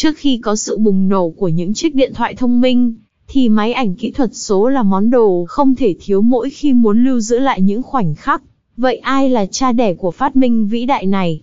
Trước khi có sự bùng nổ của những chiếc điện thoại thông minh, thì máy ảnh kỹ thuật số là món đồ không thể thiếu mỗi khi muốn lưu giữ lại những khoảnh khắc. Vậy ai là cha đẻ của phát minh vĩ đại này?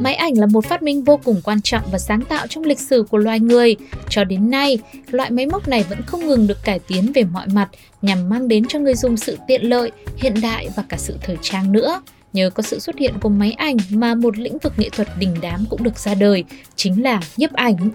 Máy ảnh là một phát minh vô cùng quan trọng và sáng tạo trong lịch sử của loài người. Cho đến nay, loại máy móc này vẫn không ngừng được cải tiến về mọi mặt nhằm mang đến cho người dùng sự tiện lợi, hiện đại và cả sự thời trang nữa. Nhờ có sự xuất hiện của máy ảnh mà một lĩnh vực nghệ thuật đình đám cũng được ra đời, chính là nhiếp ảnh.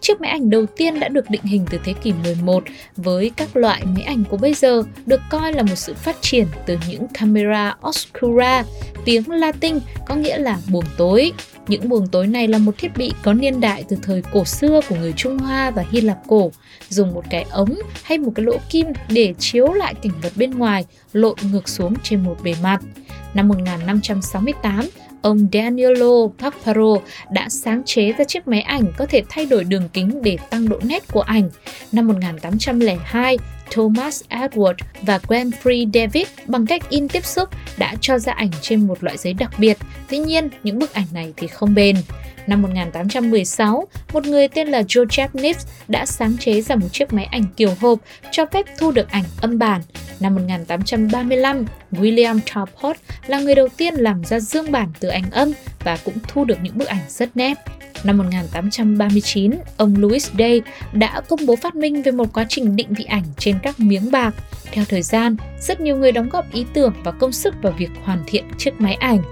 Chiếc máy ảnh đầu tiên đã được định hình từ thế kỷ 11 với các loại máy ảnh của bây giờ được coi là một sự phát triển từ những camera oscura, tiếng Latin có nghĩa là buồng tối. Những buồng tối này là một thiết bị có niên đại từ thời cổ xưa của người Trung Hoa và Hy Lạp cổ, dùng một cái ống hay một cái lỗ kim để chiếu lại cảnh vật bên ngoài lộn ngược xuống trên một bề mặt. Năm 1568, ông Danielo Paparo đã sáng chế ra chiếc máy ảnh có thể thay đổi đường kính để tăng độ nét của ảnh. Năm 1802, Thomas Edward và Godfrey David bằng cách in tiếp xúc đã cho ra ảnh trên một loại giấy đặc biệt. Tuy nhiên, những bức ảnh này thì không bền. Năm 1816, một người tên là Joseph Nips đã sáng chế ra một chiếc máy ảnh kiểu hộp cho phép thu được ảnh âm bản. Năm 1835, William Talbot là người đầu tiên làm ra dương bản từ ảnh âm và cũng thu được những bức ảnh rất nét. Năm 1839, ông Louis Day đã công bố phát minh về một quá trình định vị ảnh trên các miếng bạc. Theo thời gian, rất nhiều người đóng góp ý tưởng và công sức vào việc hoàn thiện chiếc máy ảnh.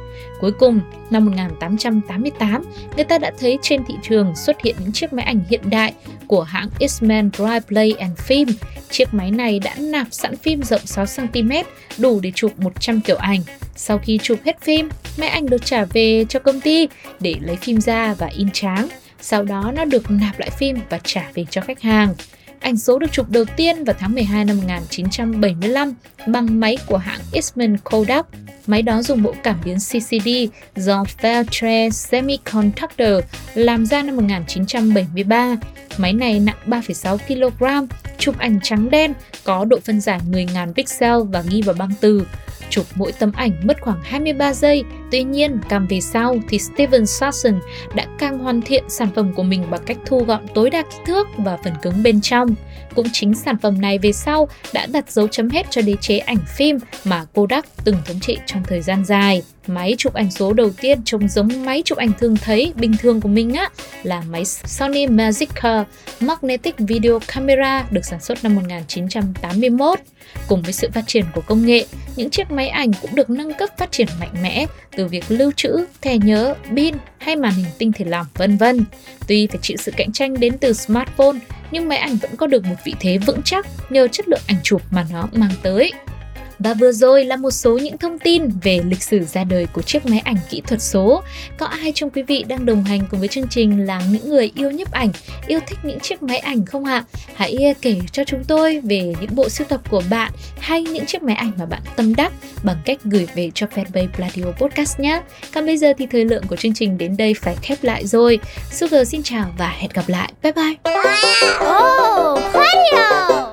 Cuối cùng, năm 1888, người ta đã thấy trên thị trường xuất hiện những chiếc máy ảnh hiện đại của hãng Eastman Dry Play and Film. Chiếc máy này đã nạp sẵn phim rộng 6cm, đủ để chụp 100 kiểu ảnh. Sau khi chụp hết phim, Mẹ ảnh được trả về cho công ty để lấy phim ra và in tráng. Sau đó nó được nạp lại phim và trả về cho khách hàng. Ảnh số được chụp đầu tiên vào tháng 12 năm 1975 bằng máy của hãng Eastman Kodak. Máy đó dùng bộ cảm biến CCD do Fairchild Semiconductor làm ra năm 1973. Máy này nặng 3,6 kg, chụp ảnh trắng đen, có độ phân giải 10.000 pixel và ghi vào băng từ. Chụp mỗi tấm ảnh mất khoảng 23 giây. Tuy nhiên, càng về sau thì Steven Sasson đã càng hoàn thiện sản phẩm của mình bằng cách thu gọn tối đa kích thước và phần cứng bên trong. Cũng chính sản phẩm này về sau đã đặt dấu chấm hết cho đế chế ảnh phim mà Kodak từng thống trị trong thời gian dài. Máy chụp ảnh số đầu tiên trông giống máy chụp ảnh thường thấy bình thường của mình á là máy Sony Magica Magnetic Video Camera được sản xuất năm 1981. Cùng với sự phát triển của công nghệ, những chiếc máy ảnh cũng được nâng cấp phát triển mạnh mẽ từ việc lưu trữ, thẻ nhớ, pin hay màn hình tinh thể lỏng vân vân. Tuy phải chịu sự cạnh tranh đến từ smartphone, nhưng máy ảnh vẫn có được một vị thế vững chắc nhờ chất lượng ảnh chụp mà nó mang tới. Và vừa rồi là một số những thông tin về lịch sử ra đời của chiếc máy ảnh kỹ thuật số. Có ai trong quý vị đang đồng hành cùng với chương trình là những người yêu nhiếp ảnh, yêu thích những chiếc máy ảnh không ạ? Hãy à, kể cho chúng tôi về những bộ sưu tập của bạn hay những chiếc máy ảnh mà bạn tâm đắc bằng cách gửi về cho fanpage Pladio Podcast nhé. Còn bây giờ thì thời lượng của chương trình đến đây phải khép lại rồi. Sugar xin chào và hẹn gặp lại. Bye bye! Oh, Pladio!